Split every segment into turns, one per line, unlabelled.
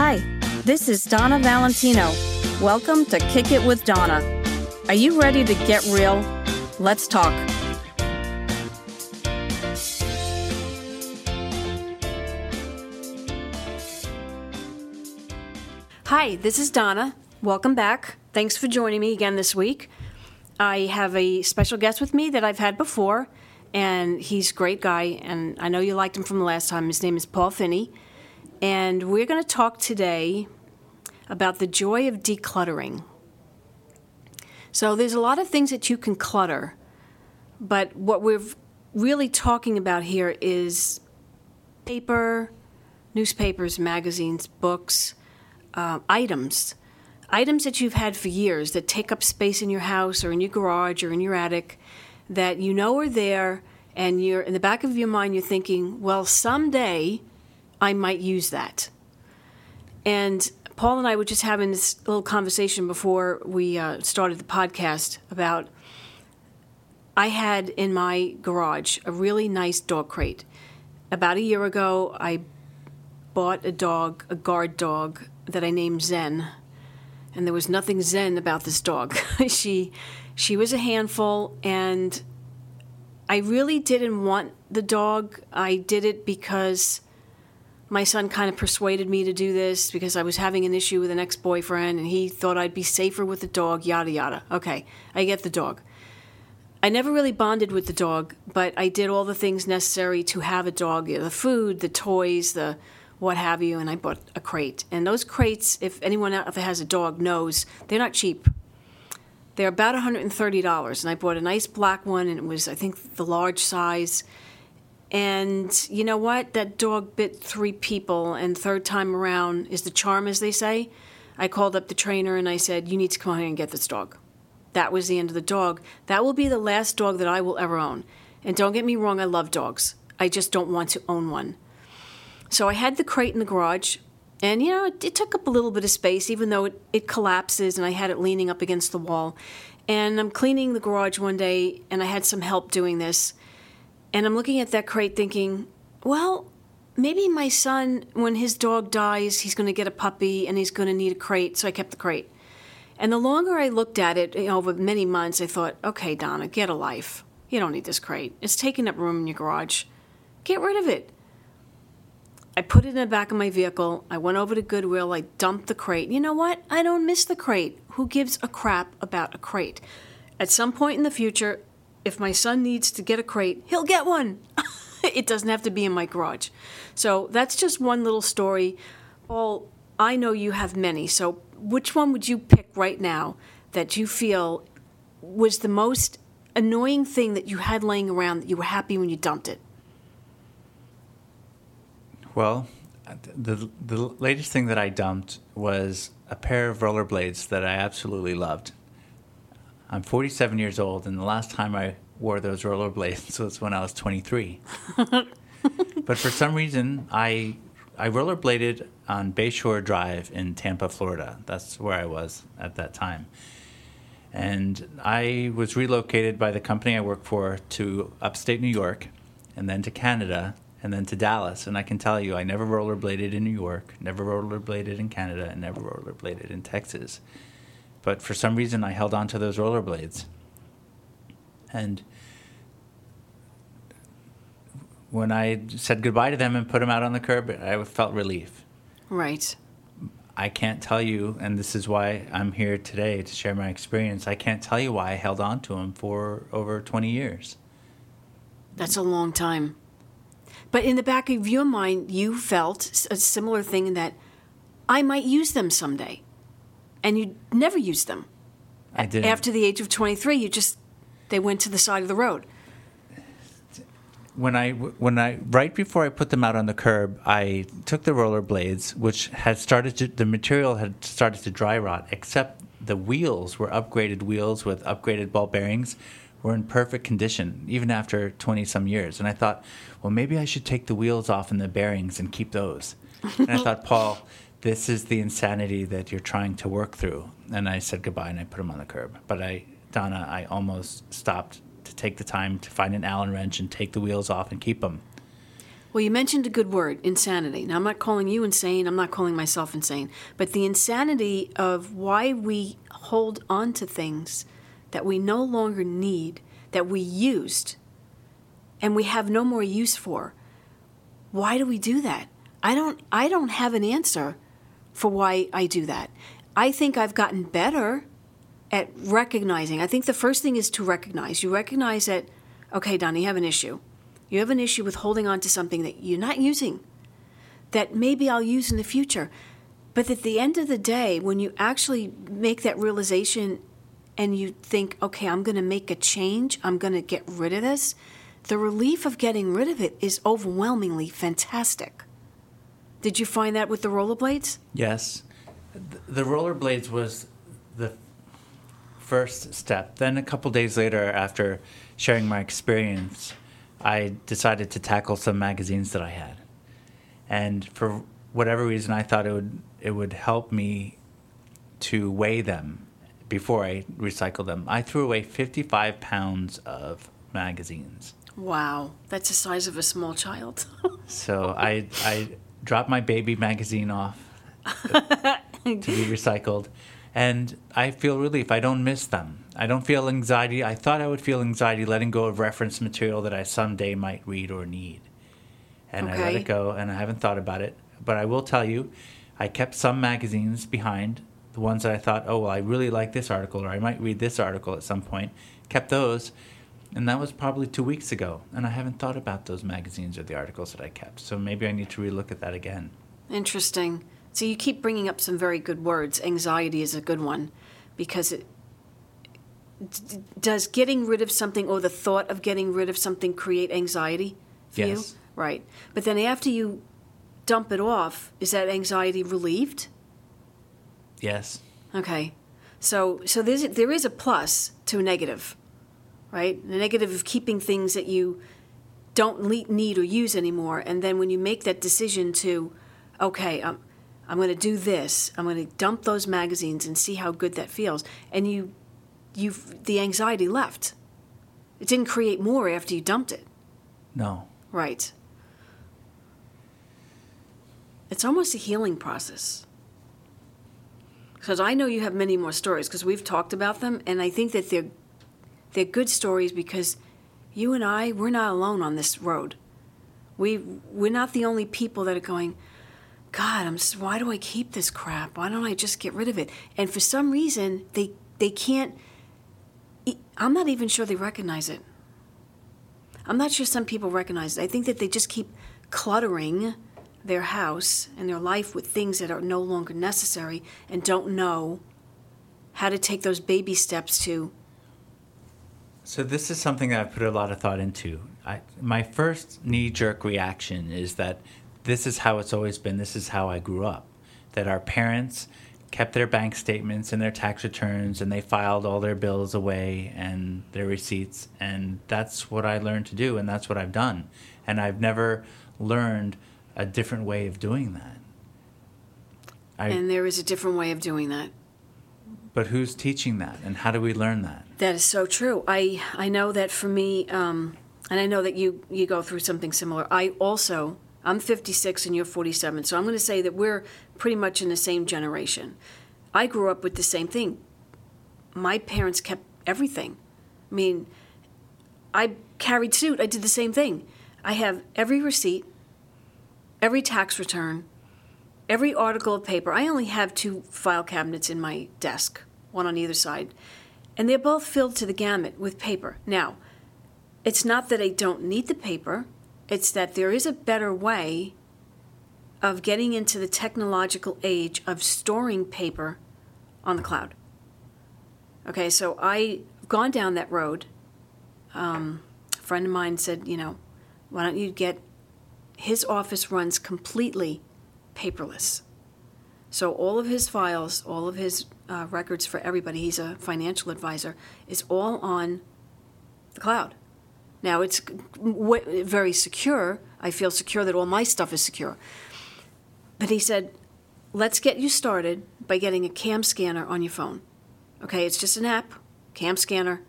Hi, this is Donna Valentino. Welcome to Kick It with Donna. Are you ready to get real? Let's talk. Hi, this is Donna. Welcome back. Thanks for joining me again this week. I have a special guest with me that I've had before, and he's a great guy, and I know you liked him from the last time. His name is Paul Finney, and we're going to talk today about the joy of decluttering. So, there's a lot of things that you can clutter, but what we're really talking about here is paper, newspapers, magazines, books, uh, items. Items that you've had for years that take up space in your house or in your garage or in your attic that you know are there, and you're in the back of your mind, you're thinking, well, someday I might use that. And Paul and I were just having this little conversation before we uh, started the podcast about I had in my garage a really nice dog crate. About a year ago, I bought a dog, a guard dog that I named Zen. And there was nothing zen about this dog. she she was a handful and I really didn't want the dog. I did it because my son kind of persuaded me to do this because I was having an issue with an ex boyfriend and he thought I'd be safer with the dog, yada yada. Okay, I get the dog. I never really bonded with the dog, but I did all the things necessary to have a dog the food, the toys, the what have you, and I bought a crate. And those crates, if anyone out there has a dog knows, they're not cheap. They're about $130, and I bought a nice black one, and it was, I think, the large size. And you know what? That dog bit three people, and third time around is the charm, as they say. I called up the trainer and I said, You need to come here and get this dog. That was the end of the dog. That will be the last dog that I will ever own. And don't get me wrong, I love dogs. I just don't want to own one. So I had the crate in the garage, and you know, it, it, took up a little bit of space, even though it, it collapses, and I had it leaning up against the wall. And I'm cleaning the garage one day, and I had some help doing this. And I'm looking at that crate thinking, well, maybe my son, when his dog dies, he's going to get a puppy and he's going to need a crate. So I kept the crate. And the longer I looked at it you know, over many months, I thought, okay, Donna, get a life. You don't need this crate. It's taking up room in your garage. Get rid of it. I put it in the back of my vehicle. I went over to Goodwill. I dumped the crate. You know what? I don't miss the crate. Who gives a crap about a crate? At some point in the future, if my son needs to get a crate, he'll get one. it doesn't have to be in my garage. So that's just one little story. Paul, I know you have many. So which one would you pick right now that you feel was the most annoying thing that you had laying around that you were happy when you dumped it?
Well, the the latest thing that I dumped was a pair of rollerblades that I absolutely loved. I'm 47 years old, and the last time I wore those rollerblades was when I was 23. but for some reason, I I rollerbladed on Bayshore Drive in Tampa, Florida. That's where I was at that time. And I was relocated by the company I work for to upstate New York and then to Canada and then to Dallas. And I can tell you, I never rollerbladed in New York, never rollerbladed in Canada, and never rollerbladed in Texas. But for some reason, I held on to those rollerblades. And when I said goodbye to them and put them out on the curb, I felt relief.
Right.
I can't tell you, and this is why I'm here today to share my experience. I can't tell you why I held on to them for over 20 years.
That's a long time. But in the back of your mind, you felt a similar thing in that I might use them someday. And you never used them.
I did.
After the age of 23, you just, they went to the side of the road.
When I, when I, right before I put them out on the curb, I took the roller blades, which had started to, the material had started to dry rot, except the wheels were upgraded wheels with upgraded ball bearings were in perfect condition, even after 20 some years. And I thought, well, maybe I should take the wheels off and the bearings and keep those. and I thought, Paul, this is the insanity that you're trying to work through. And I said goodbye and I put him on the curb. But I, Donna, I almost stopped to take the time to find an Allen wrench and take the wheels off and keep them.
Well, you mentioned a good word, insanity. Now, I'm not calling you insane. I'm not calling myself insane. But the insanity of why we hold on to things that we no longer need, that we used, and we have no more use for. Why do we do that? I don't. I don't have an answer for why I do that. I think I've gotten better at recognizing. I think the first thing is to recognize. You recognize that, okay, Donnie, you have an issue you have an issue with holding on to something that you're not using, that maybe I'll use in the future. But at the end of the day, when you actually make that realization and you think, okay, I'm going to make a change, I'm going to get rid of this, the relief of getting rid of it is overwhelmingly fantastic. Did you find that with the rollerblades?
Yes. The rollerblades was the first step. Then, a couple days later, after sharing my experience, I decided to tackle some magazines that I had. And for whatever reason, I thought it would it would help me to weigh them before I recycle them. I threw away 55 pounds of magazines.
Wow, that's the size of a small child.
so I I dropped my baby magazine off to be recycled, and I feel relief. I don't miss them. I don't feel anxiety. I thought I would feel anxiety letting go of reference material that I someday might read or need. And okay. I let it go, and I haven't thought about it. But I will tell you, I kept some magazines behind, the ones that I thought, oh, well, I really like this article, or I might read this article at some point. Kept those, and that was probably two weeks ago. And I haven't thought about those magazines or the articles that I kept. So maybe I need to relook at that again.
Interesting. So you keep bringing up some very good words. Anxiety is a good one because it does getting rid of something or the thought of getting rid of something create anxiety for
yes.
you? Right. But then after you dump it off, is that anxiety relieved?
Yes.
Okay. So so there's there is a plus to a negative, right? The negative of keeping things that you don't need or use anymore, and then when you make that decision to, okay, um, I'm I'm going to do this. I'm going to dump those magazines and see how good that feels, and you you the anxiety left. It didn't create more after you dumped it.
No.
Right. It's almost a healing process. Because I know you have many more stories because we've talked about them, and I think that they're they're good stories because you and I we're not alone on this road. We we're not the only people that are going. God, I'm. Why do I keep this crap? Why don't I just get rid of it? And for some reason, they they can't I'm not even sure they recognize it. I'm not sure some people recognize it. I think that they just keep cluttering their house and their life with things that are no longer necessary and don't know how to take those baby steps to.
So, this is something that I've put a lot of thought into. I, my first knee jerk reaction is that this is how it's always been, this is how I grew up. That our parents kept their bank statements and their tax returns and they filed all their bills away and their receipts and that's what I learned to do and that's what I've done and I've never learned a different way of doing that.
I, and there is a different way of doing that.
But who's teaching that and how do we learn that?
That is so true. I I know that for me um, and I know that you you go through something similar. I also I'm 56 and you're 47. So I'm going to say that we're pretty much in the same generation. I grew up with the same thing. My parents kept everything. I mean, I carried suit. I did the same thing. I have every receipt, every tax return, every article of paper. I only have two file cabinets in my desk, one on either side, and they're both filled to the gamut with paper. Now, it's not that I don't need the paper, it's that there is a better way of getting into the technological age of storing paper on the cloud. Okay, so I've gone down that road. Um, a friend of mine said, you know, why don't you get his office runs completely paperless. So all of his files, all of his uh, records for everybody, he's a financial advisor, is all on the cloud. Now it's very secure. I feel secure that all my stuff is secure. But he said, let's get you started by getting a cam scanner on your phone. Okay, it's just an app, cam scanner.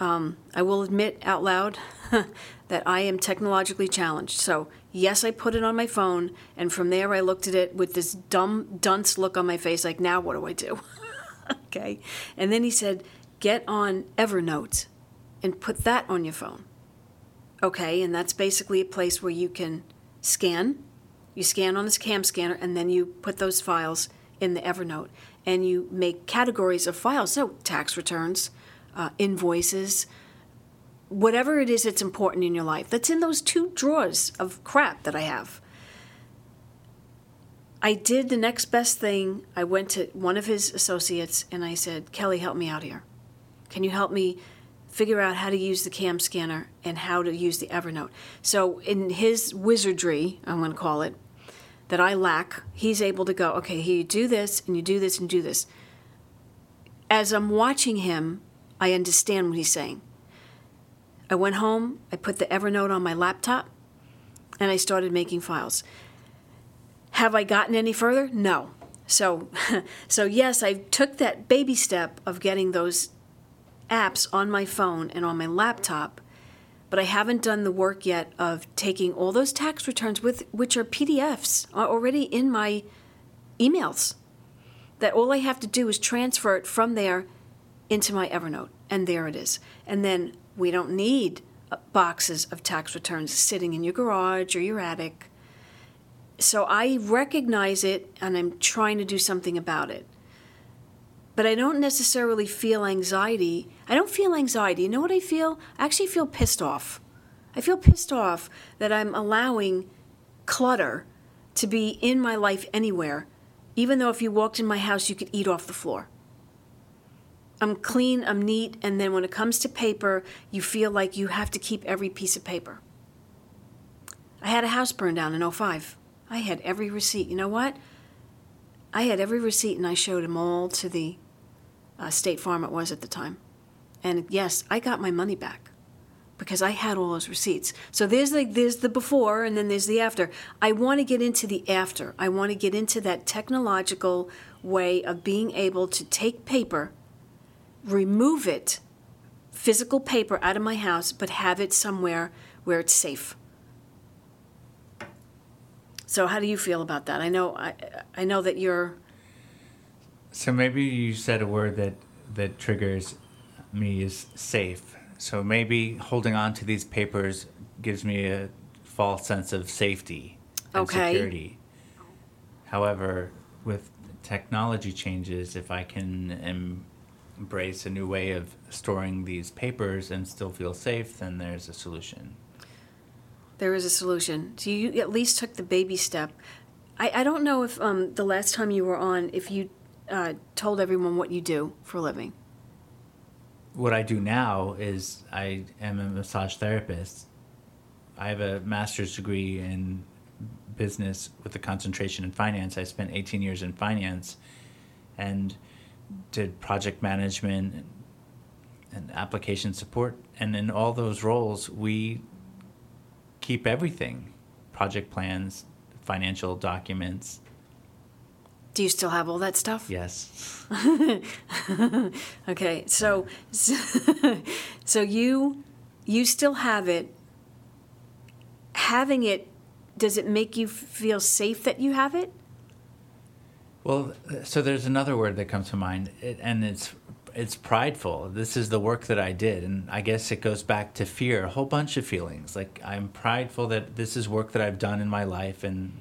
Um, I will admit out loud, that I am technologically challenged. So, yes, I put it on my phone, and from there I looked at it with this dumb, dunce look on my face like, now what do I do? okay. And then he said, get on Evernote and put that on your phone. Okay, and that's basically a place where you can scan. You scan on this cam scanner, and then you put those files in the Evernote, and you make categories of files. So, tax returns, uh, invoices, whatever it is that's important in your life that's in those two drawers of crap that I have. I did the next best thing. I went to one of his associates and I said, Kelly, help me out here. Can you help me figure out how to use the cam scanner and how to use the Evernote? So, in his wizardry, I'm going to call it, that I lack, he's able to go, okay, here you do this and you do this and do this. As I'm watching him, I understand what he's saying. I went home, I put the Evernote on my laptop, and I started making files. Have I gotten any further? No. So, so yes, I took that baby step of getting those apps on my phone and on my laptop, but I haven't done the work yet of taking all those tax returns with which are PDFs are already in my emails. That all I have to do is transfer it from there into my Evernote, and there it is. And then we don't need uh, boxes of tax returns sitting in your garage or your attic. So I recognize it and I'm trying to do something about it. But I don't necessarily feel anxiety. I don't feel anxiety. You know what I feel? I actually feel pissed off. I feel pissed off that I'm allowing clutter to be in my life anywhere, even though if you walked in my house, you could eat off the floor. I'm clean, I'm neat, and then when it comes to paper, you feel like you have to keep every piece of paper. I had a house burned down in 05. I had every receipt. You know what? I had every receipt and I showed them all to the uh, State Farm it was at the time. And yes, I got my money back because I had all those receipts. So there's the there's the before and then there's the after. I want to get into the after. I want to get into that technological way of being able to take paper remove it, physical paper, out of my house, but have it somewhere where it's safe. So, how do you feel about that? I know, I, I know that you're.
So maybe you said a word that that triggers me is safe. So maybe holding on to these papers gives me a false sense of safety and
Okay.
security. However, with technology changes, if I can embrace a new way of storing these papers and still feel safe, then there's a solution.
There is a solution. So you at least took the baby step. I, I don't know if um, the last time you were on, if you uh, told everyone what you do for a living.
What I do now is I am a massage therapist. I have a master's degree in business with a concentration in finance. I spent 18 years in finance and did project management and, and application support. And in all those roles, we keep everything project plans, financial documents.
Do you still have all that stuff?
Yes.
Okay, so so you you still have it. Having it, does it make you feel safe that you have it?
Well, so there's another word that comes to mind, and it's it's prideful. This is the work that I did, and I guess it goes back to fear, a whole bunch of feelings. Like I'm prideful that this is work that I've done in my life, and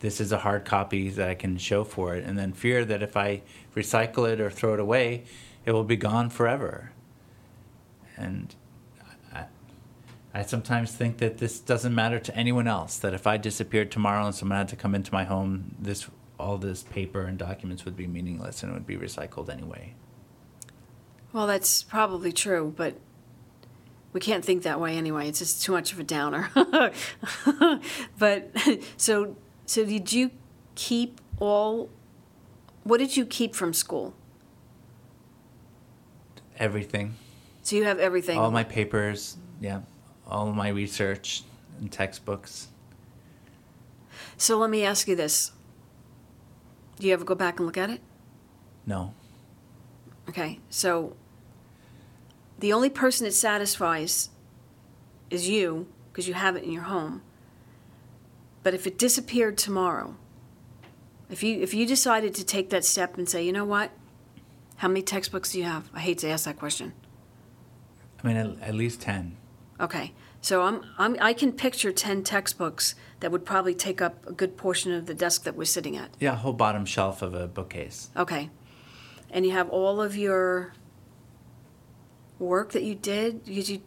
this is a hard copy that I can show for it, and then fear that if I recycle it or throw it away, it will be gone forever. And I, I sometimes think that this doesn't matter to anyone else. That if I disappeared tomorrow and someone had to come into my home, this all this paper and documents would be meaningless and it would be recycled anyway.
Well, that's probably true, but we can't think that way anyway. It's just too much of a downer. but so so did you keep all what did you keep from school?
Everything,
So you have everything.
all my papers, yeah, all my research and textbooks.
so let me ask you this. Do you ever go back and look at it?
No,
Okay, so the only person it satisfies is you because you have it in your home. But if it disappeared tomorrow, if you if you decided to take that step and say, you know what, how many textbooks do you have? I hate to ask that question.
I mean, at, at least ten.
Okay, so I'm, I'm I can picture ten textbooks that would probably take up a good portion of the desk that we're sitting at.
Yeah, whole bottom shelf of a bookcase.
Okay, and you have all of your work that you did. You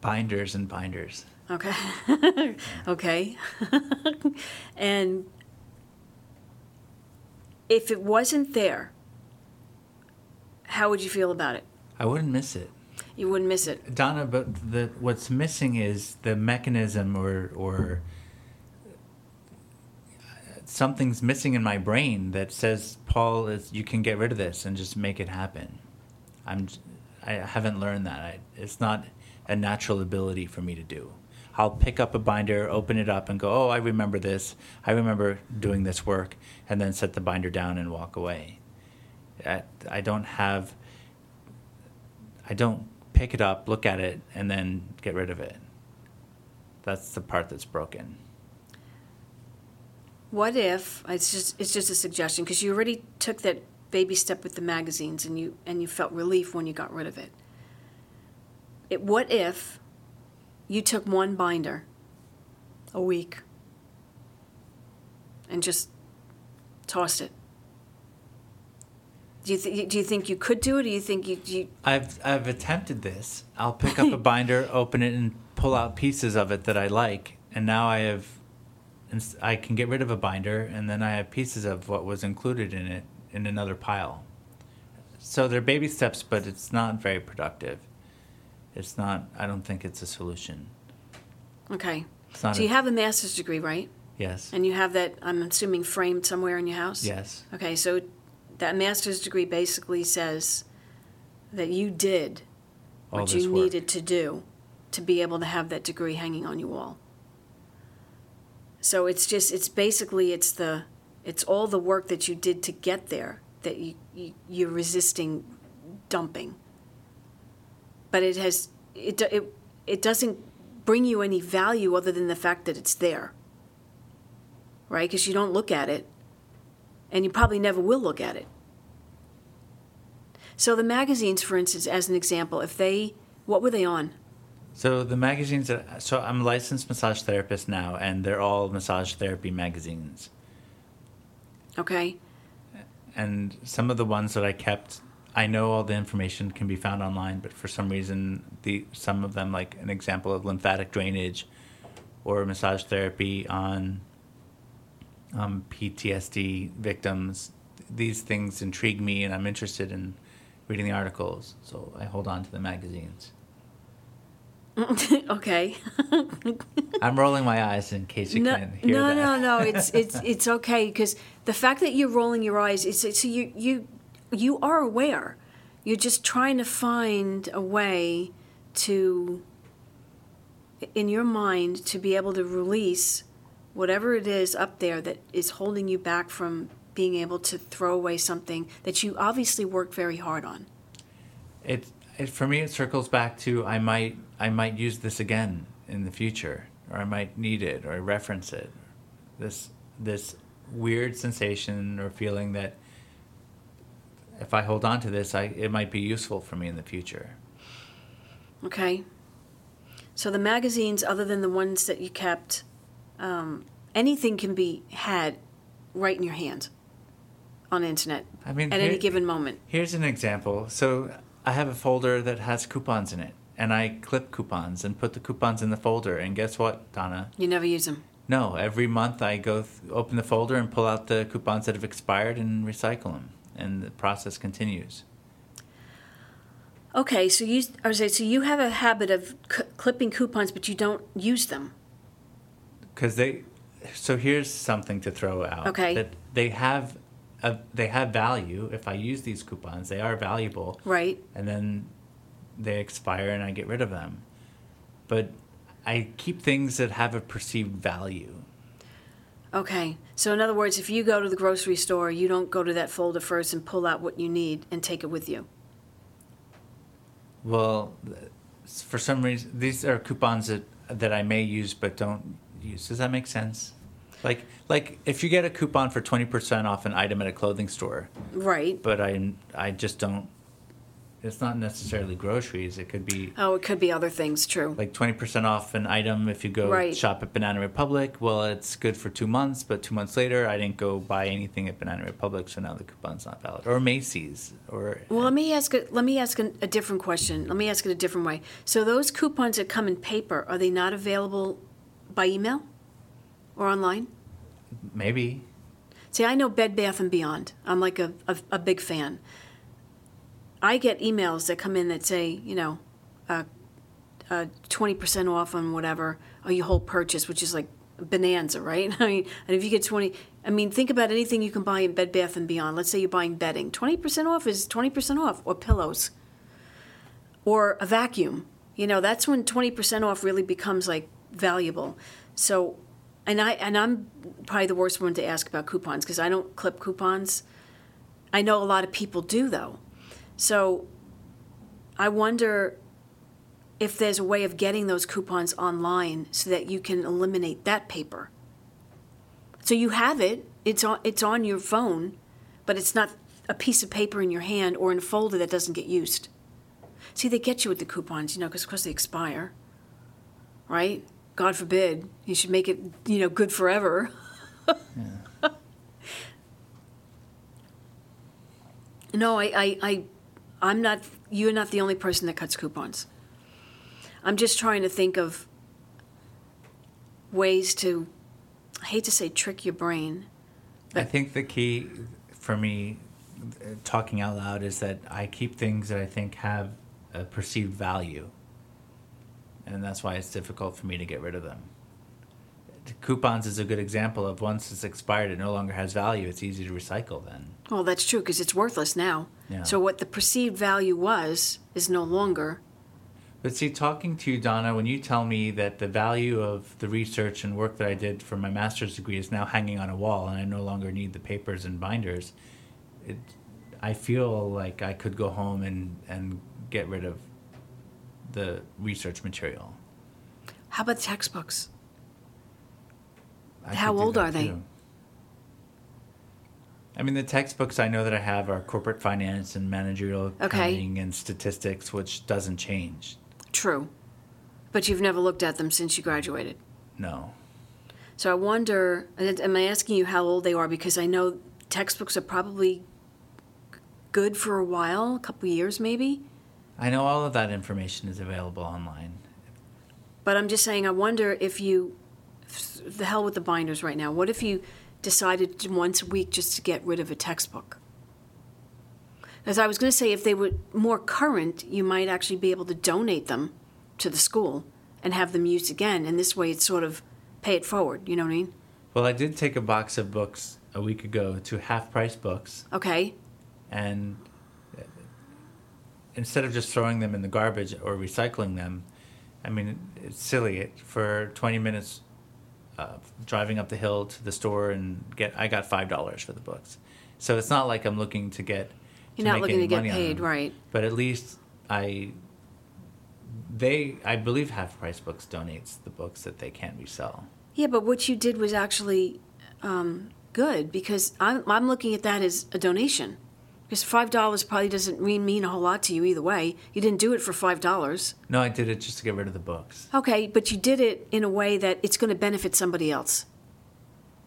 Binders and binders.
Okay. okay. and if it wasn't there, how would you feel about it?
I wouldn't miss it.
You wouldn't miss it.
Donna, but the what's missing is the mechanism or or something's missing in my brain that says Paul is you can get rid of this and just make it happen. I'm I haven't learned that. I, it's not a natural ability for me to do. I'll pick up a binder, open it up, and go, "Oh, I remember this. I remember doing this work," and then set the binder down and walk away. I, I don't have. I don't pick it up, look at it, and then get rid of it. That's the part that's broken.
What if it's just it's just a suggestion because you already took that baby step with the magazines and you and you felt relief when you got rid of it. It what if you took one binder a week and just tossed it? Do you th- do you think you could do it? Or do you think you, you
I've I've attempted this. I'll pick up a binder, open it, and pull out pieces of it that I like, and now I have, I can get rid of a binder, and then I have pieces of what was included in it in another pile. So they're baby steps, but it's not very productive. It's not. I don't think it's a solution.
okay? So
a-
you have a master's degree, right?
yes.
And you have that I'm assuming framed somewhere in your house.
Yes.
Okay, so that master's degree basically says that you did
All
what you
work.
needed to do to be able to have that degree hanging on your wall. So it's just it's basically it's the it's all the work that you did to get there that you, you you're resisting dumping. But it has it it it doesn't bring you any value other than the fact that it's there. Right? Because you don't look at it and you probably never will look at it. So the magazines, for instance, as an example, if they, what were they on?
So the magazines that so I'm a licensed massage therapist now, and they're all massage therapy magazines.
Okay,
and some of the ones that I kept, I know all the information can be found online, but for some reason, the some of them, like an example of lymphatic drainage, or massage therapy on um, PTSD victims, these things intrigue me, and I'm interested in reading the articles, so I hold on to the magazines.
okay.
I'm rolling my eyes in case you
no,
can't hear
no,
that.
no, no. It's it's it's okay because the fact that you're rolling your eyes, it's, it's you you you are aware. You're just trying to find a way to, in your mind, to be able to release whatever it is up there that is holding you back from being able to throw away something that you obviously worked very hard on.
it, it for me it circles back to I might I might use this again in the future or I might need it or reference it this this weird sensation or feeling that if I hold on to this I it might be useful for me in the future
Okay. So the magazines, other than the ones that you kept, um, anything can be had right in your hand on the internet
I mean
at
here-
any given moment.
here's an example so I have a folder that has coupons in it and I clip coupons and put the coupons in the folder and guess what Donna
You never use them.
No, every month I go th- open the folder and pull out the coupons that have expired and recycle them, and the process continues.
Okay, so you, I was saying, so you have a habit of c- clipping coupons, but you don't use them.
Because they, so here's something to throw out.
Okay.
That they have, they have value. If I use these coupons, they are valuable,
Right.
and then they expire and I get rid of them. But I keep things that have a perceived value.
Okay. So in other words, if you go to the grocery store, you don't go to that folder first and pull out what you need and take it with you.
Well, for some reason these are coupons that that I may use but don't use. Does that make sense? Like like if you get a coupon for twenty percent off an item at a clothing store,
Right.
but I I just don't. It's not necessarily groceries. It could be
Oh, it could be other things, true.
like twenty percent off an item if you go
Right.
shop at Banana Republic. Well, it's good for two months, but two months later, I didn't go buy anything at Banana Republic, so now the coupon's not valid. Or Macy's, or
Well, let me ask. A, let me ask a, a different question. Let me ask it a different way. So those coupons that come in paper are they not available by email or online?
maybe
See, I know Bed Bath and Beyond. I'm like a, a, a big fan. I get emails that come in that say, you know, uh, uh, 20% off on whatever, or your whole purchase, which is like bonanza, right? I mean, and if you get 20, I mean, think about anything you can buy in Bed Bath and Beyond. Let's say you're buying bedding. 20% off is 20% off, or pillows, or a vacuum. You know, that's when 20% off really becomes like valuable. So, and I and I'm probably the worst one to ask about coupons because I don't clip coupons. I know a lot of people do though. So I wonder if there's a way of getting those coupons online so that you can eliminate that paper. So you have it, it's on it's on your phone, but it's not a piece of paper in your hand or in a folder that doesn't get used. See, they get you with the coupons, you know, because of course they expire, right? God forbid you should make it, you know, good forever. no, I, I, I, I'm not. You're not the only person that cuts coupons. I'm just trying to think of ways to. I hate to say trick your brain.
I think the key for me, uh, talking out loud, is that I keep things that I think have a perceived value, and that's why it's difficult for me to get rid of them. The coupons is a good example of once it's expired, it no longer has value. It's easy to recycle then.
Well, that's true because it's worthless now.
Yeah.
So what the perceived value was is no longer.
But see, talking to you, Donna, when you tell me that the value of the research and work that I did for my master's degree is now hanging on a wall and I no longer need the papers and binders, it, I feel like I could go home and, and get rid of the research material.
How about textbooks?
I
How old are they?
I mean, the textbooks I know that I have are corporate finance and managerial
Okay.
accounting and statistics, which doesn't change.
True. But you've never looked at them since you graduated.
No.
So I wonder, am I asking you how old they are? Because I know textbooks are probably good for a while, a couple years maybe.
I know all of that information is available online.
But I'm just saying, I wonder if you, the hell with the binders right now. What if you decided once a week just to get rid of a textbook? As I was going to say, if they were more current, you might actually be able to donate them to the school and have them used again. And this way, it's sort of pay it forward. You know what I mean?
Well, I did take a box of books a week ago to half price books,
Okay.
and instead of just throwing them in the garbage or recycling them, I mean, it's silly. It, for 20 minutes, uh, driving up the hill to the store and get, I got $5 for the books. So it's not like I'm looking to get.
You're not
make
looking to get paid, right?
But at least I. They, I believe, half price books donates the books that they can't resell.
Yeah, but what you did was actually um, good because I'm, I'm looking at that as a donation. Because five dollars probably doesn't mean mean a whole lot to you either way. You didn't do it for five dollars,
No, I did it just to get rid of the books.
okay, but you did it in a way that it's going to benefit somebody else,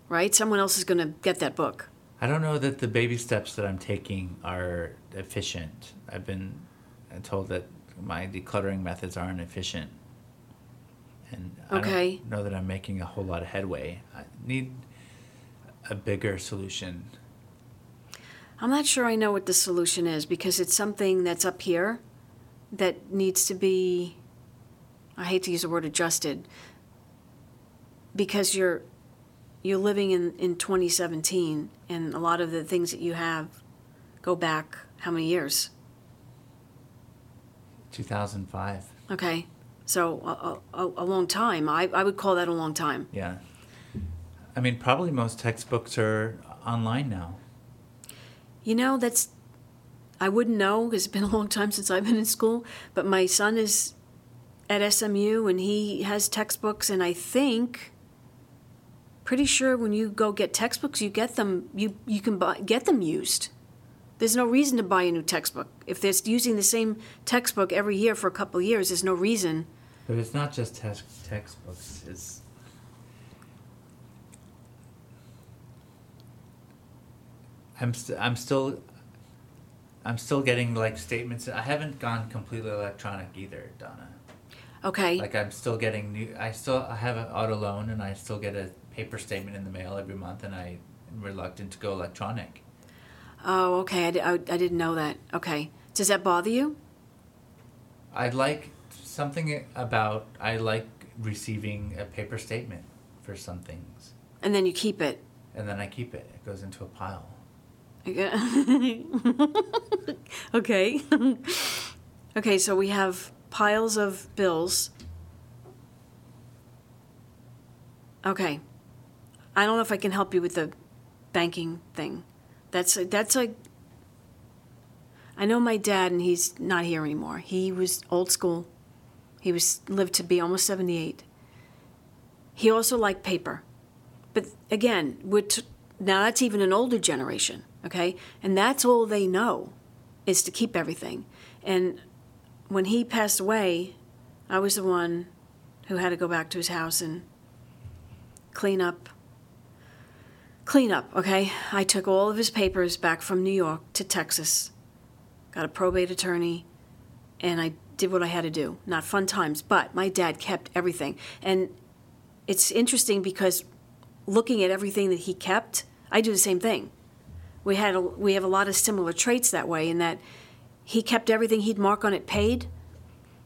right? Someone else is going to get that book.
I don't know that the baby steps that I'm taking are efficient. I've been told that my decluttering methods aren't efficient. And I don't know that I'm making a whole lot of headway. I need a bigger solution.
I'm not sure I know what the solution is because it's something that's up here that needs to be I hate to use the word adjusted because you're you're living in, in 2017 and a lot of the things that you have go back how many years
2005.
okay so a, a, a long time I, I would call that a long time
Yeah. I mean, probably most textbooks are online now.
You know, that's I wouldn't know because it's been a long time since I've been in school. But my son is at SMU and he has textbooks and I think pretty sure when you go get textbooks you get them you you can buy, get them used. There's no reason to buy a new textbook. If they're using the same textbook every year for a couple years, there's no reason.
But it's not just tex- textbooks. It's I'm st- I'm still I'm still getting like statements. I haven't gone completely electronic either, Donna.
Okay.
Like I'm still getting new. I still I have an auto loan, and I still get a paper statement in the mail every month, and I am reluctant to go electronic.
oh, okay. I, I, I didn't know that. Okay. Does that bother you?
I like something about I like receiving a paper statement for some things,
And then you keep it.
and then I keep it. It goes into a pile.
okay. okay, so we have piles of bills. Okay. I don't know if I can help you with the banking thing. That's that's like I know my dad and he's not here anymore. He was old school. He was lived to be almost 78. He also liked paper. But again, we're t- now that's even an older generation, okay? And that's all they know is to keep everything. And when he passed away, I was the one who had to go back to his house and clean up. Clean up, okay? I took all of his papers back from New York to Texas, got a probate attorney, and I did what I had to do. Not fun times, but my dad kept everything. And it's interesting because looking at everything that he kept, I do the same thing. We had a, we have a lot of similar traits that way in that he kept everything. He'd mark on it paid,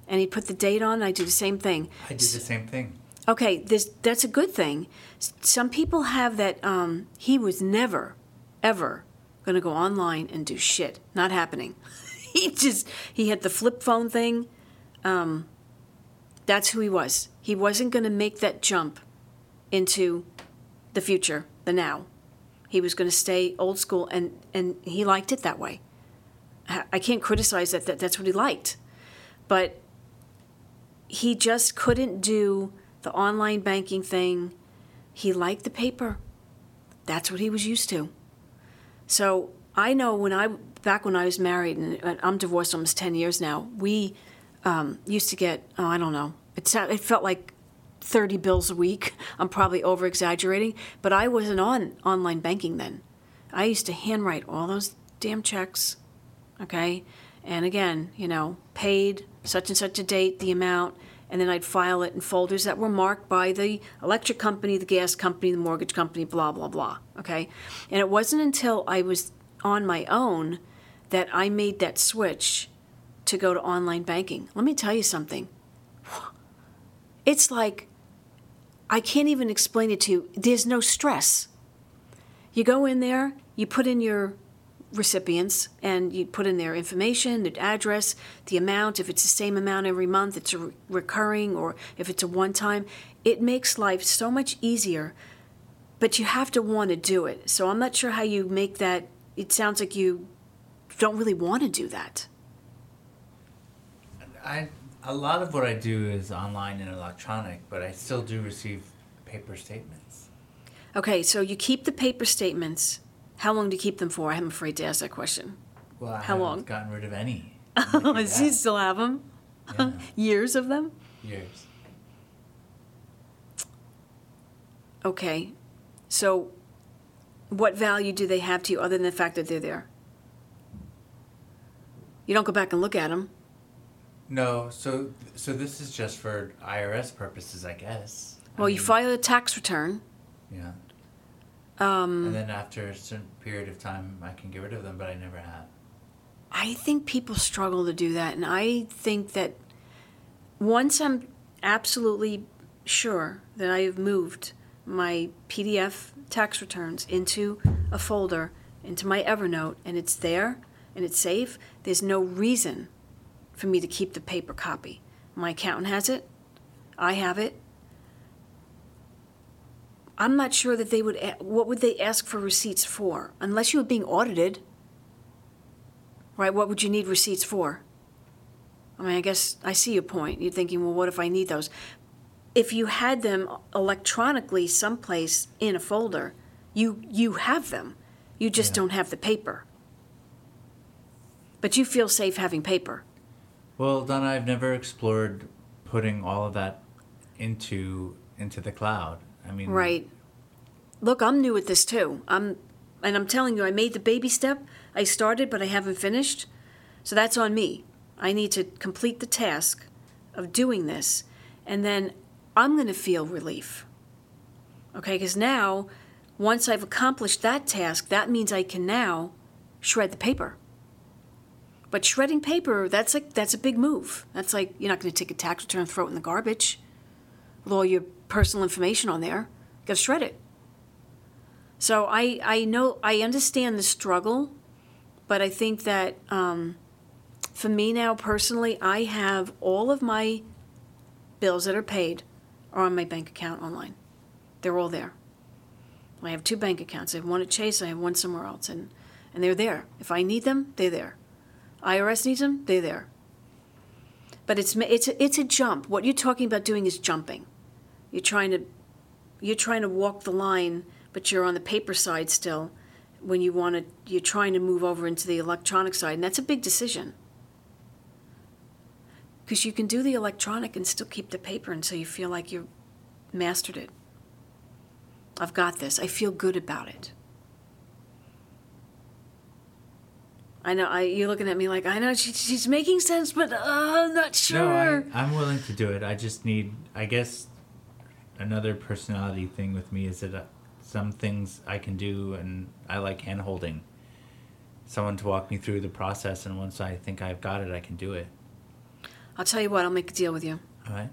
and he'd put the date on. I do the same thing.
I do the same thing.
Okay, this that's a good thing. Some people have that. Um, he was never, ever going to go online and do shit. Not happening. he just he had the flip phone thing. Um, that's who he was. He wasn't going to make that jump into the future, the now. He was going to stay old school, and and he liked it that way. I can't criticize that, that that's what he liked, but he just couldn't do the online banking thing. He liked the paper. That's what he was used to. So I know when I back when I was married and I'm divorced almost ten years now. We um, used to get oh I don't know. It it felt like thirty bills a week. I'm probably over exaggerating, but I wasn't on online banking then. I used to handwrite all those damn checks. Okay, and again, you know, paid such and such a date, the amount, and then I'd file it in folders that were marked by the electric company, the gas company, the mortgage company, blah, blah, blah. Okay? And it wasn't until I was on my own that I made that switch to go to online banking. Let me tell you something. It's like, I can't even explain it to you. There's no stress. You go in there, you put in your recipients and you put in their information, their address, the amount, if it's the same amount every month, it's re- recurring, or if it's a one time. It makes life so much easier, but you have to want to do it. So I'm not sure how you make that. It sounds like you don't really want to do that.
I a lot of what I do is online and electronic, but I still do receive paper statements.
Okay, so you keep the paper statements. How long do you keep them for? I'm afraid to ask that question.
Well, I
How
haven't
long?
gotten rid of any.
Oh, does he still have them?
Yeah,
Years of them?
years.
Okay. So, what value do they have to you other than the fact that they're there? You don't go back and look at them.
No, so so this is just for IRS purposes, I guess. I
Well, you
mean,
file a tax return.
Yeah.
Um,
And then after a certain period of time, I can get rid of them, but I never have.
I think people struggle to do that, and I think that once I'm absolutely sure that I have moved my PDF tax returns into a folder, into my Evernote, and it's there and it's safe, there's no reason for me to keep the paper copy. My accountant has it, I have it. I'm not sure that they would, what would they ask for receipts for? Unless you were being audited. Right, what would you need receipts for? I mean, I guess I see your point. You're thinking, well, what if I need those? If you had them electronically someplace in a folder, you you have them. You just
Yeah.
don't have the paper. But you feel safe having paper.
Well, Donna, I've never explored putting all of that into into the cloud. I mean,
Right. Look, I'm new at this too. I'm and I'm telling you, I made the baby step. I started, but I haven't finished. So that's on me. I need to complete the task of doing this, and then I'm going to feel relief. Okay, because now, once I've accomplished that task, that means I can now shred the paper. But shredding paper, that's like that's a big move. That's like you're not going to take a tax return and throw it in the garbage with all your personal information on there. You got to shred it. So I I know I understand the struggle, but I think that um, for me now personally, I have all of my bills that are paid are on my bank account online. They're all there. I have two bank accounts. I have one at Chase. I have one somewhere else, and and they're there. If I need them, they're there. IRS needs them, they're there. But it's it's a, it's a jump. What you're talking about doing is jumping. You're trying to you're trying to walk the line, but you're on the paper side still. When you want to, you're trying to move over into the electronic side, and that's a big decision. Because you can do the electronic and still keep the paper until you feel like you've mastered it. I've got this. I feel good about it. I know. I, you're looking at me like I know she, she's making sense, but uh, I'm not sure.
No, I, I'm willing to do it. I just need, I guess, another personality thing with me is that uh, some things I can do, and I like hand holding. Someone to walk me through the process, and once I think I've got it, I can do it.
I'll tell you what. I'll make a deal with you.
All right.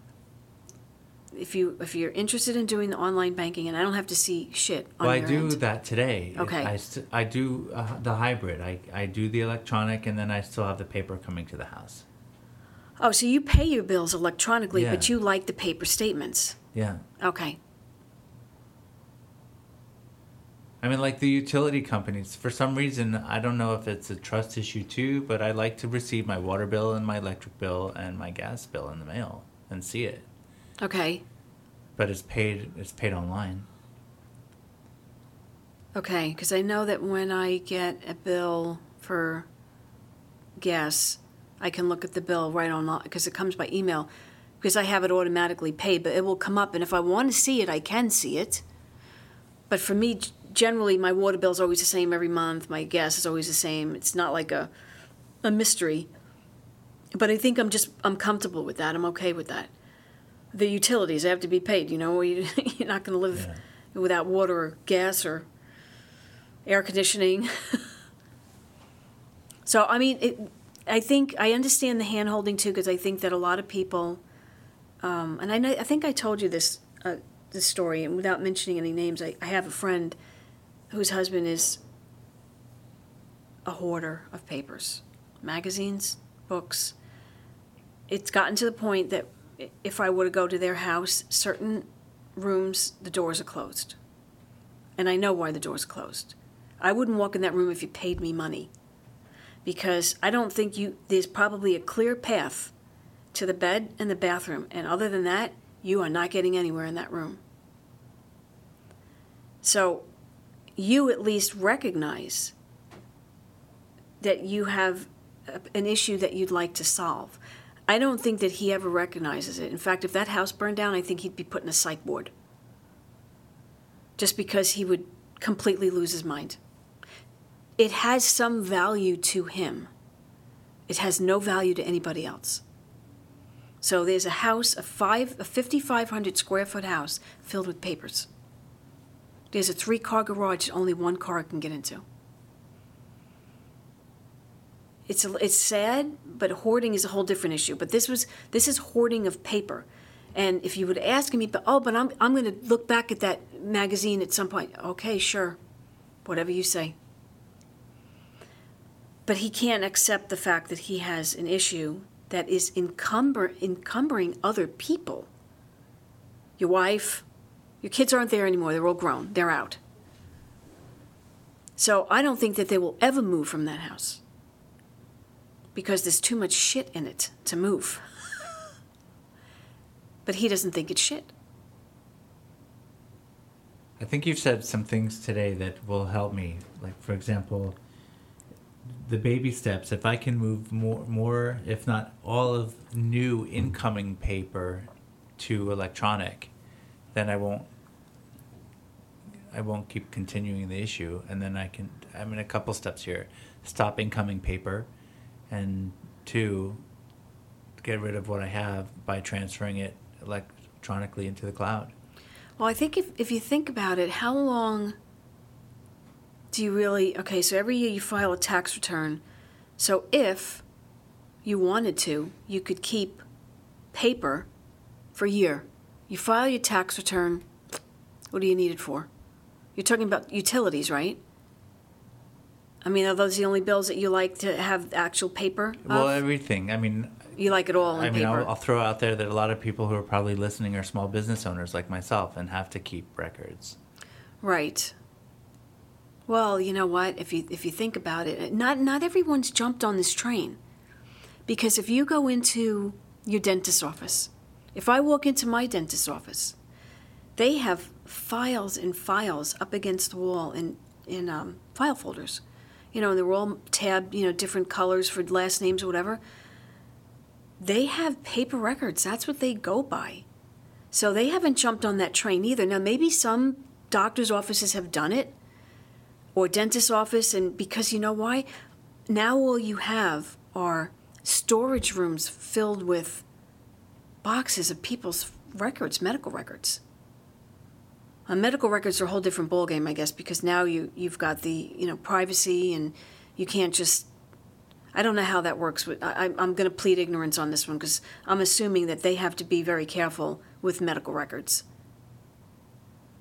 If you if you're interested in doing the online banking, and I don't have to see shit on
Well, I do
end.
that today.
Okay.
I, st- I do uh, the hybrid. I, I do the electronic, and then I still have the paper coming to the house.
Oh, so you pay your bills electronically, but you like the paper statements.
Yeah.
Okay.
I mean, like the utility companies, for some reason, I don't know if it's a trust issue too, but I like to receive my water bill and my electric bill and my gas bill in the mail and see it.
Okay.
But it's paid. It's paid online.
Okay, because I know that when I get a bill for gas, I can look at the bill right online because it comes by email. Because I have it automatically paid, but it will come up, and if I want to see it, I can see it. But for me, generally, my water bill is always the same every month. My gas is always the same. It's not like a a mystery. But I think I'm just I'm comfortable with that. I'm okay with that. The utilities have to be paid. You know, you- you're not going to live without water or gas or air conditioning. so I mean, it, I think I understand the hand holding too because I think that a lot of people, um, and I know, I think I told you this uh, this story, and without mentioning any names, I, I have a friend whose husband is a hoarder of papers, magazines, books. It's gotten to the point that if I were to go to their house, certain rooms the doors are closed and I know why the door's closed. I wouldn't walk in that room if you paid me money. Because I don't think you there's probably a clear path to the bed and the bathroom, and other than that, you are not getting anywhere in that room. So you at least recognize that you have an issue that you'd like to solve. I don't think that he ever recognizes it. In fact, if that house burned down, I think he'd be put in a psych ward just because he would completely lose his mind. It has some value to him. It has no value to anybody else. So there's a house, a five, a 5,500 square foot house filled with papers. There's a three car garage that only one car can get into. It's it's sad, but hoarding is a whole different issue. But this was this is hoarding of paper, and if you would ask me, but oh, but I'm I'm going to look back at that magazine at some point. Okay, sure, whatever you say. But he can't accept the fact that he has an issue that is encumber encumbering other people. Your wife, your kids aren't there anymore. They're all grown. They're out. So I don't think that they will ever move from that house. Because there's too much shit in it to move. but he doesn't think it's shit.
I think you've said some things today that will help me. Like, for example, the baby steps. If I can move more, more, if not all of new incoming paper to electronic, then I won't. I won't keep continuing the issue, and then I can. I'm in a couple steps here. Stop incoming paper, and two, get rid of what I have by transferring it electronically into the cloud.
Well, I think if, if you think about it, how long do you really. Okay, so every year you file a tax return. So if you wanted to, you could keep paper for a year. You file your tax return. What do you need it for? You're talking about utilities, right? I mean, are those the only bills that you like to have actual paper?
Well, everything. I mean,
you like it all in
I mean. I'll, I'll throw out there that a lot of people who are probably listening are small business owners like myself and have to keep records.
Right. Well, you know what? If you if you think about it, not not everyone's jumped on this train. Because if you go into your dentist's office, if I walk into my dentist's office, they have files and files up against the wall in in um, file folders. You know, and they're all tabbed, you know, different colors for last names or whatever. They have paper records. That's what they go by. So they haven't jumped on that train either. Now, maybe some doctor's offices have done it or dentist's office, and because you know why? Now all you have are storage rooms filled with boxes of people's records, medical records. Uh, medical records are a whole different ballgame, I guess, because now you you've got the you know privacy and you can't just. I don't know how that works. I, I'm going to plead ignorance on this one because I'm assuming that they have to be very careful with medical records.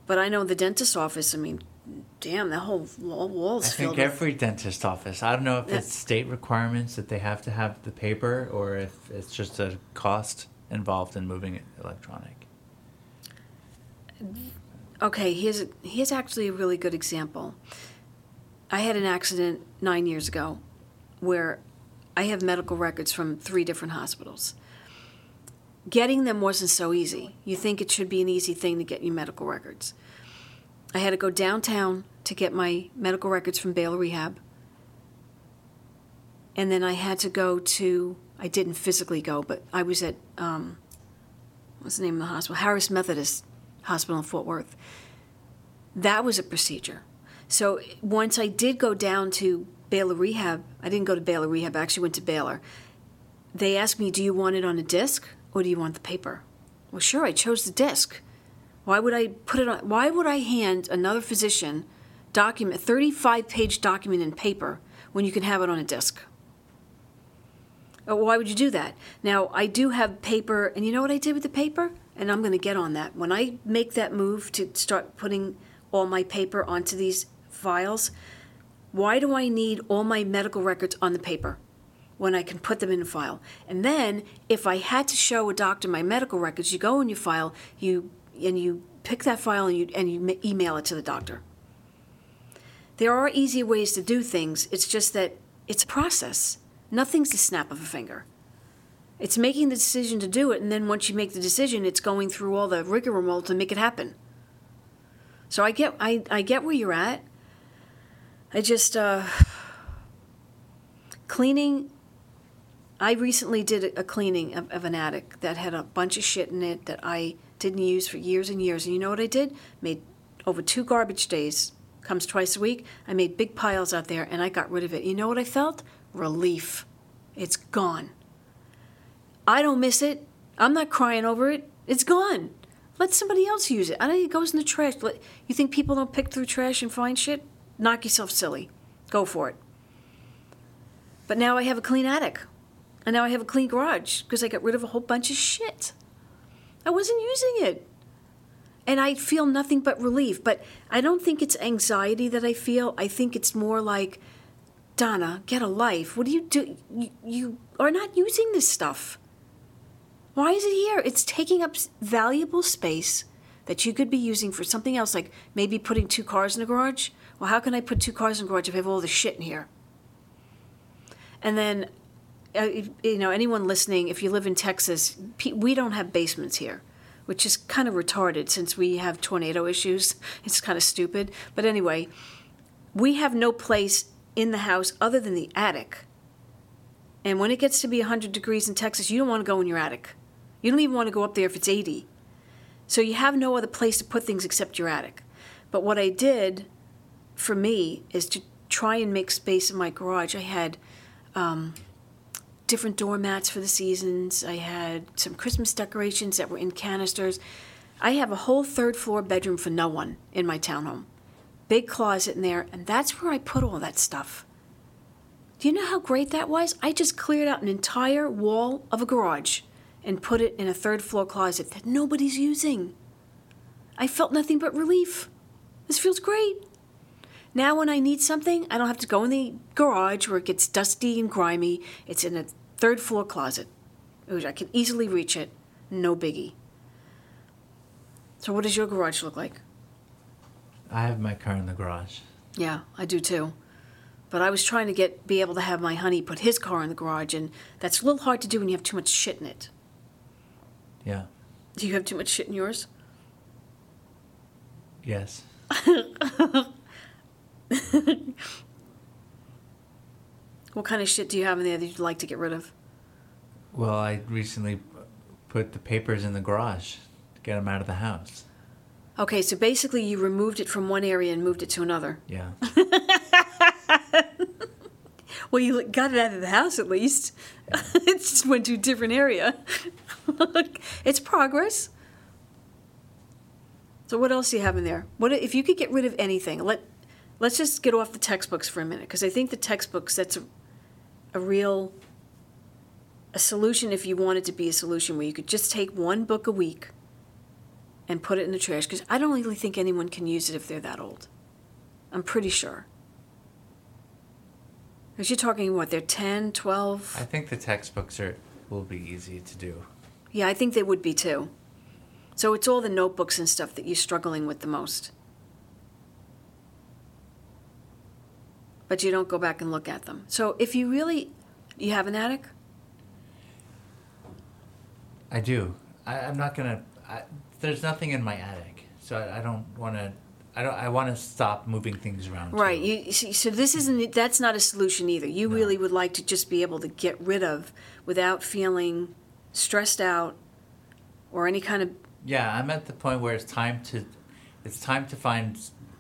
But I know the dentist's office. I mean, damn, that whole wall,
I think
with,
every dentist office. I don't know if it's state requirements that they have to have the paper or if it's just a cost involved in moving it electronic.
Okay, here's here's actually a really good example. I had an accident nine years ago, where I have medical records from three different hospitals. Getting them wasn't so easy. You think it should be an easy thing to get your medical records. I had to go downtown to get my medical records from Baylor Rehab. And then I had to go to, I didn't physically go, but I was at, um, what's the name of the hospital? Harris Methodist Hospital in Fort Worth. That was a procedure. So once I did go down to Baylor Rehab, I didn't go to Baylor Rehab, I actually went to Baylor. They asked me, Do you want it on a disc or do you want the paper? Well, sure, I chose the disc. Why would I put it on? Why would I hand another physician document, 35 page document in paper when you can have it on a disc? Uh, Why would you do that? Now, I do have paper, and you know what I did with the paper? And I'm going to get on that. When I make that move to start putting all my paper onto these files, why do I need all my medical records on the paper when I can put them in a file? And then, if I had to show a doctor my medical records, you go in your file, you and you pick that file and you and you email it to the doctor. There are easy ways to do things. It's just that it's a process. Nothing's the snap of a finger. It's making the decision to do it, and then once you make the decision, it's going through all the rigmarole to make it happen. So I get, I, I get where you're at. I just, uh, cleaning. I recently did a cleaning of, of an attic that had a bunch of shit in it that I didn't use for years and years. And you know what I did? Made over two garbage days. Comes twice a week. I made big piles out there, and I got rid of it. You know what I felt? Relief. It's gone. I don't miss it. I'm not crying over it. It's gone. Let somebody else use it. I know it goes in the trash. Let, you think people don't pick through trash and find shit? Knock yourself silly. Go for it. But now I have a clean attic. And now I have a clean garage because I got rid of a whole bunch of shit. I wasn't using it. And I feel nothing but relief. But I don't think it's anxiety that I feel. I think it's more like, Donna, get a life. What do you do? You, you are not using this stuff. Why is it here? It's taking up valuable space that you could be using for something else, like maybe putting two cars in a garage. Well, how can I put two cars in a garage if I have all this shit in here? And then, uh, if- you know, anyone listening, if you live in Texas, we don't have basements here, which is kind of retarded since we have tornado issues. It's kind of stupid. But anyway, we have no place in the house other than the attic. And when it gets to be 100 degrees in Texas, you don't want to go in your attic. You don't even want to go up there if it's 80. So you have no other place to put things except your attic. But what I did for me is to try and make space in my garage. I had um, different doormats for the seasons. I had some Christmas decorations that were in canisters. I have a whole third floor bedroom for no one in my townhome. Big closet in there, and that's where I put all that stuff. Do you know how great that was? I just cleared out an entire wall of a garage and put it in a third floor closet that nobody's using. I felt nothing but relief. This feels great. Now, when I need something, I don't have to go in the garage where it gets dusty and grimy. It's in a third floor closet. I can easily reach it. No biggie. So, what does your garage look like?
I have my car in the garage.
Yeah, I do too. But I was trying to get be able to have my honey put his car in the garage, and that's a little hard to do when you have too much shit in it.
Yeah.
Do you have too much shit in yours?
Yes.
What kind of shit do you have in there that you'd like to get rid of?
Well, I recently put the papers in the garage to get them out of the house.
Okay, so basically you removed it from one area and moved it to another.
Yeah.
Well, you got it out of the house at least. it just went to a different area. it's progress. So what else do you have in there? What if you could get rid of anything? Let Let's just get off the textbooks for a minute because I think the textbooks that's a, a real a solution if you want it to be a solution where you could just take one book a week and put it in the trash because I don't really think anyone can use it if they're that old. I'm pretty sure. Because you're talking what, they're 10, 12?
I think the textbooks are will be easy to do.
Yeah, I think they would be too. So it's all the notebooks and stuff that you're struggling with the most. But you don't go back and look at them. So if you really, you have an attic?
I do. I, I'm not gonna. I, there's nothing in my attic, so I, I don't want to. I don't. I want to stop moving things around.
Right. You, so this isn't, that's not a solution either. You
No.
really would like to just be able to get rid of without feeling stressed out or any kind of,
Yeah, I'm at the point where it's time to. It's time to find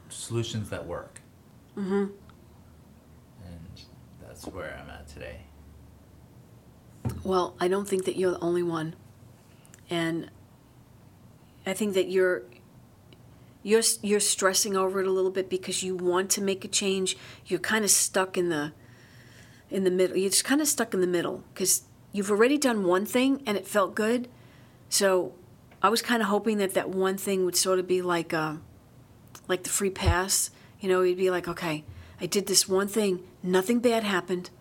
solutions that work. Mm-hmm. And that's where I'm at today.
well, I don't think that you're the only one. And I think that you're you're you're stressing over it a little bit because you want to make a change. You're kind of stuck in the in the middle. You're just kind of stuck in the middle because you've already done one thing and it felt good. So I was kind of hoping that that one thing would sort of be like uh, like the free pass. You know, you'd be like, okay, I did this one thing. Nothing bad happened.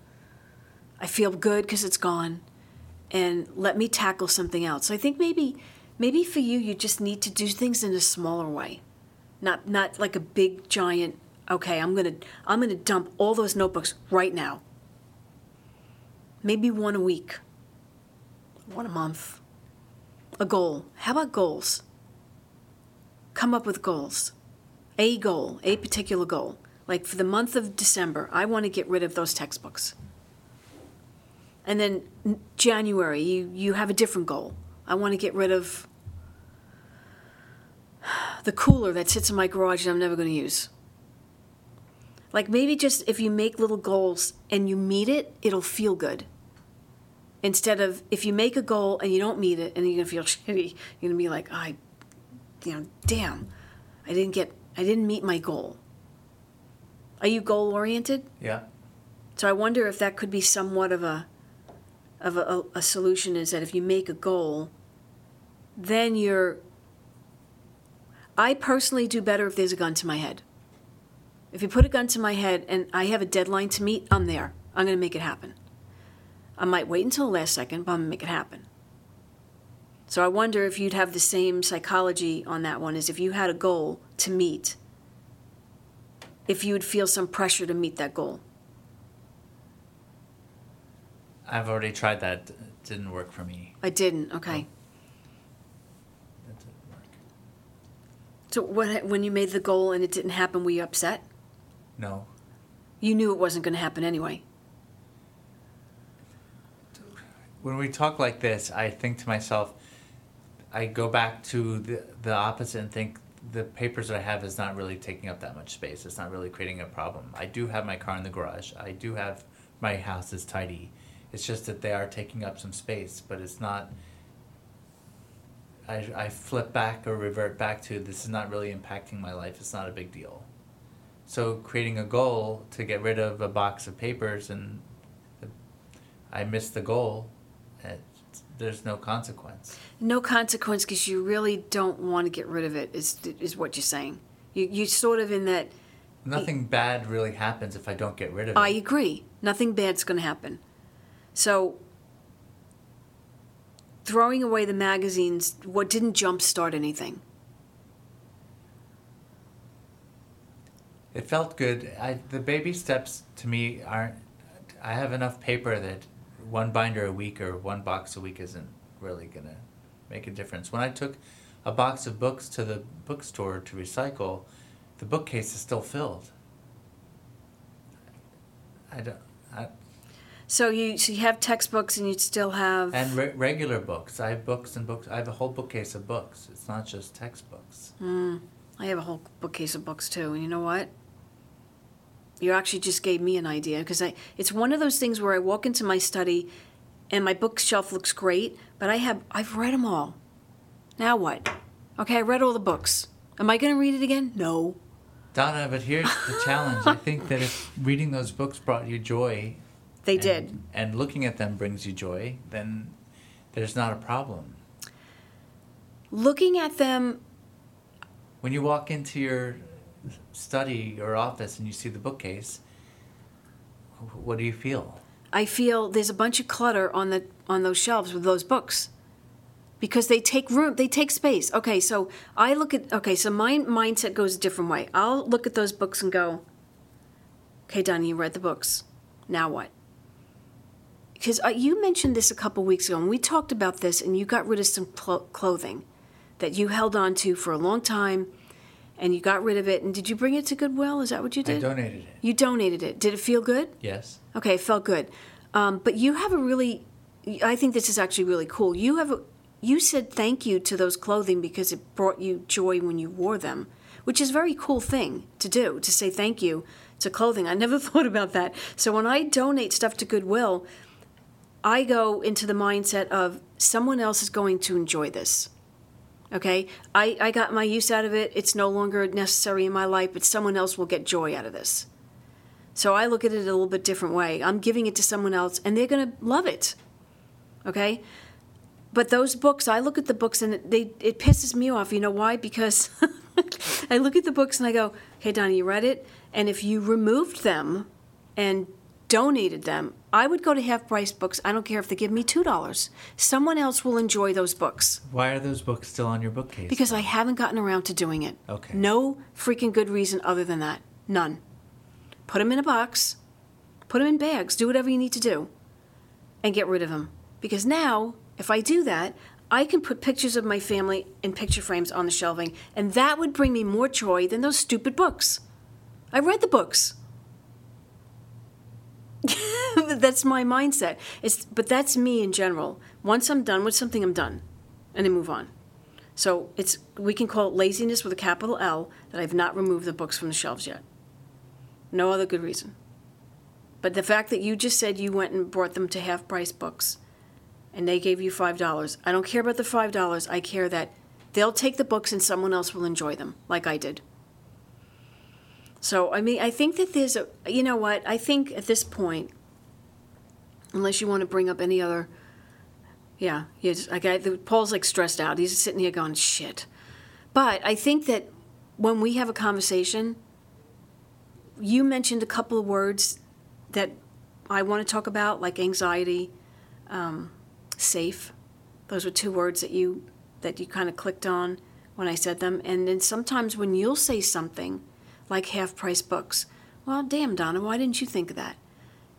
I feel good because it's gone and let me tackle something else. So I think maybe maybe for you you just need to do things in a smaller way. Not not like a big giant okay, I'm to I'm to dump all those notebooks right now. Maybe one a week. One a month. A goal. How about goals? Come up with goals. A goal, a particular goal. Like for the month of December, I want to get rid of those textbooks. And then January, you, you have a different goal. I want to get rid of the cooler that sits in my garage that I'm never going to use. Like maybe just if you make little goals and you meet it, it'll feel good. Instead of if you make a goal and you don't meet it and you're going to feel shitty, you're going to be like, I, you know, damn, I didn't get, I didn't meet my goal. Are you goal oriented?
Yeah.
So I wonder if that could be somewhat of a of a, a, solution is that if you make a goal, then you're I personally do better if there's a gun to my head. If you put a gun to my head and I have a deadline to meet, I'm there. I'm going to make it happen. I might wait until the last second, but I'm going to make it happen. So I wonder if you'd have the same psychology on that one as if you had a goal to meet, if you would feel some pressure to meet that goal.
I've already tried that. It didn't work for me.
I didn't. Okay.
That didn't work.
So what, when you made the goal and it didn't happen, were you upset?
No.
You knew it wasn't going to happen anyway.
When we talk like this, I think to myself, I go back to the, the opposite and think the papers that I have is not really taking up that much space. It's not really creating a problem. I do have my car in the garage. I do have my house is tidy. It's just that they are taking up some space, but it's not. I, I flip back or revert back to this is not really impacting my life. It's not a big deal. So creating a goal to get rid of a box of papers and I missed the goal, there's no consequence.
No consequence because you really don't want to get rid of it. Is is what you're saying? You you sort of in that.
Nothing bad really happens if I don't get rid of it.
I agree. Nothing bad's going to happen. So throwing away the magazines, what didn't jumpstart anything?
It felt good. I, the baby steps to me aren't. I have enough paper that one binder a week or one box a week isn't really gonna make a difference. When I took a box of books to the bookstore to recycle, the bookcase is still filled. I don't.
So you so you have textbooks and you still have
and re- regular books. I have books and books. I have a whole bookcase of books. It's not just textbooks.
Mm, I have a whole bookcase of books too. And you know what? You actually just gave me an idea because I it's one of those things where I walk into my study and my bookshelf looks great, but I have I've read them all. Now what? Okay, I read all the books. Am I going to read it again? No.
Donna, but here's the challenge. I think that if reading those books brought you joy,
They
and,
did.
and looking at them brings you joy, then there's not a problem.
Looking at them,
When you walk into your study or office and you see the bookcase, what do you feel?
I feel there's a bunch of clutter on the on those shelves with those books. Because they take room, they take space. Okay, so I look at okay, so my mindset goes a different way. I'll look at those books and go, "Okay, Donnie, you read the books. Now what?" Because uh, you mentioned this a couple weeks ago, and we talked about this, and you got rid of some clo- clothing that you held on to for a long time, and you got rid of it. And did you bring it to Goodwill? Is that what you did?
I donated it.
You donated it. Did it feel good?
Yes.
Okay, it felt good. Um, but you have a really, I think this is actually really cool. You have, a, you said thank you to those clothing because it brought you joy when you wore them, which is a very cool thing to do, to say thank you to clothing. I never thought about that. So when I donate stuff to Goodwill, I go into the mindset of someone else is going to enjoy this. Okay? I, I got my use out of it. It's no longer necessary in my life, but someone else will get joy out of this. So I look at it a little bit different way. I'm giving it to someone else and they're going to love it. Okay? But those books, I look at the books and it, they it pisses me off. You know why? Because I look at the books and I go, "Hey Donnie, you read it? And if you removed them and donated them, I would go to half price books. I don't care if they give me $2. Someone else will enjoy those books
Why are those books still on your bookcase?
because I haven't gotten around to doing it.
Okay.
No freaking good reason other than that. None. Put them in a box, put them in bags, do whatever you need to do, and get rid of them. Because now, if I do that, I can put pictures of my family in picture frames on the shelving, and that would bring me more joy than those stupid books. I read the books. that's my mindset. It's, but that's me in general. Once I'm done with something, I'm done, and I move on. So it's we can call it laziness with a capital L that I've not removed the books from the shelves yet. No other good reason. But the fact that you just said you went and brought them to half price books and they gave you $5, I don't care about the $5. I care that they'll take the books and someone else will enjoy them, like I did. So, I mean, I think that there's a, you know what? I think at this point, unless you want to bring up any other, yeah, yes, I, the, Paul's like stressed out. He's sitting here going, shit. But I think that when we have a conversation, you mentioned a couple of words that I want to talk about, like anxiety, um, safe. Those were two words that you that you kind of clicked on when I said them. And then sometimes when you'll say something like half price books, well, damn, Donna, why didn't you think of that?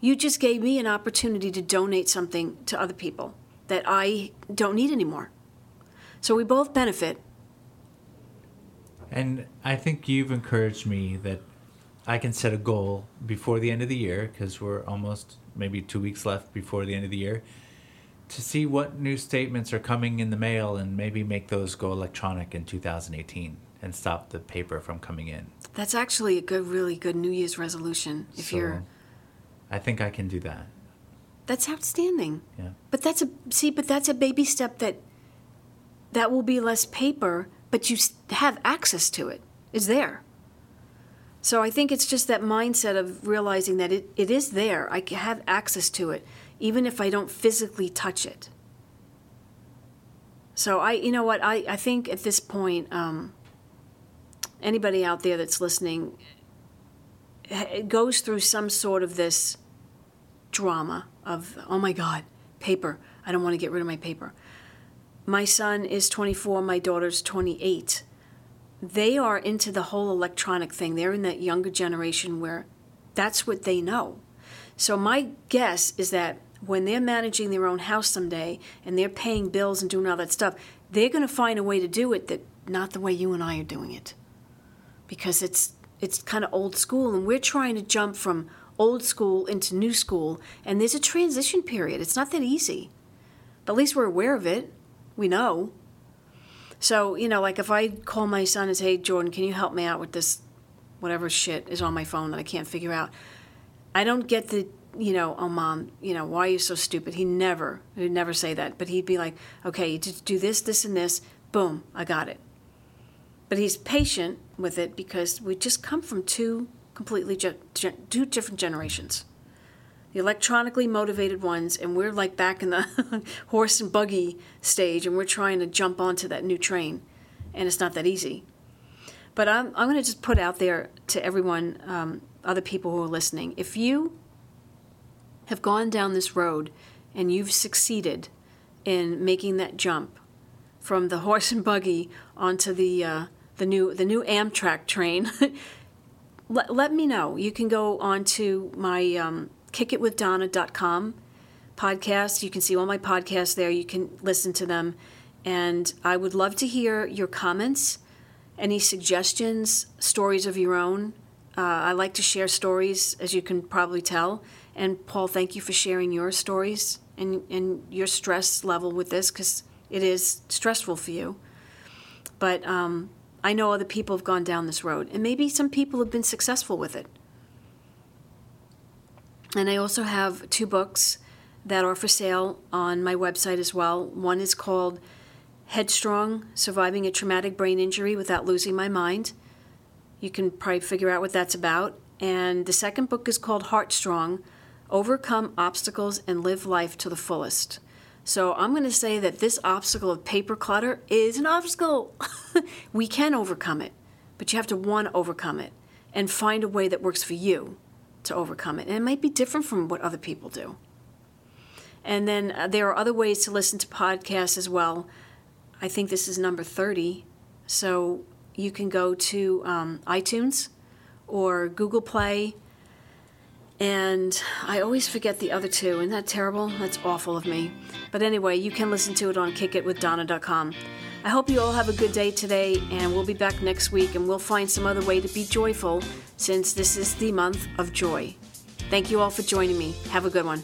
You just gave me an opportunity to donate something to other people that I don't need anymore. So we both benefit.
And I think you've encouraged me that I can set a goal before the end of the year because we're almost maybe two weeks left before the end of the year to see what new statements are coming in the mail and maybe make those go electronic in 2018 and stop the paper from coming in.
That's actually a good, really good New Year's resolution. If
So,
you're,
I think I can do that.
that's outstanding.
Yeah.
But that's a see, but that's a baby step that that will be less paper, but you have access to it. It's there. So I think it's just that mindset of realizing that it, it is there. I can have access to it, even if I don't physically touch it. So I, you know what, I, I think at this point, um, anybody out there that's listening goes through some sort of this drama of, oh my God, paper. I don't want to get rid of my paper. My son is 24, my daughter's 28. They are into the whole electronic thing. They're in that younger generation where that's what they know. So, my guess is that when they're managing their own house someday and they're paying bills and doing all that stuff, they're going to find a way to do it that not the way you and I are doing it because it's it's kind of old school and we're trying to jump from old school into new school and there's a transition period. It's not that easy. But at least we're aware of it. We know. So you know like if i call my son and say hey jordan can you help me out with this whatever shit is on my phone that i can't figure out? I don't get the you know oh mom you know why are you so stupid? He never he'd never say that. But he'd be like okay you just do this this and this. Boom i got it. But he's patient with it because we just come from two completely ge- two different generations. The electronically motivated ones and we're like back in the horse and buggy stage and we're trying to jump onto that new train and it's not that easy. But i'm, I'm going to just put out there to everyone um, other people who are listening if you have gone down this road and you've succeeded in making that jump from the horse and buggy onto the uh, the new the new Amtrak train, let, let me know. You can go on to my um, kickitwithdonna.com podcast. You can see all my podcasts there. You can listen to them, and I would love to hear your comments, any suggestions, stories of your own. Uh, I like to share stories, as you can probably tell. And Paul, thank you for sharing your stories and and your stress level with this because it is stressful for you. But um, I know other people have gone down this road, and maybe some people have been successful with it. And I also have two books that are for sale on my website as well. One is called Headstrong Surviving a Traumatic Brain Injury Without Losing My Mind. You can probably figure out what that's about. And the second book is called Heartstrong Overcome Obstacles and Live Life to the Fullest. So I'm going to say that this obstacle of paper clutter is an obstacle. we can overcome it, but you have to want to overcome it and find a way that works for you to overcome it. And it might be different from what other people do. And then uh, there are other ways to listen to podcasts as well. I think this is number 30. So you can go to um, iTunes or Google Play. And I always forget the other two. Isn't that terrible? That's awful of me. But anyway, you can listen to it on kickitwithdonna.com. I hope you all have a good day today, and we'll be back next week and we'll find some other way to be joyful since this is the month of joy. Thank you all for joining me. Have a good one.